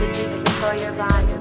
leaving your body.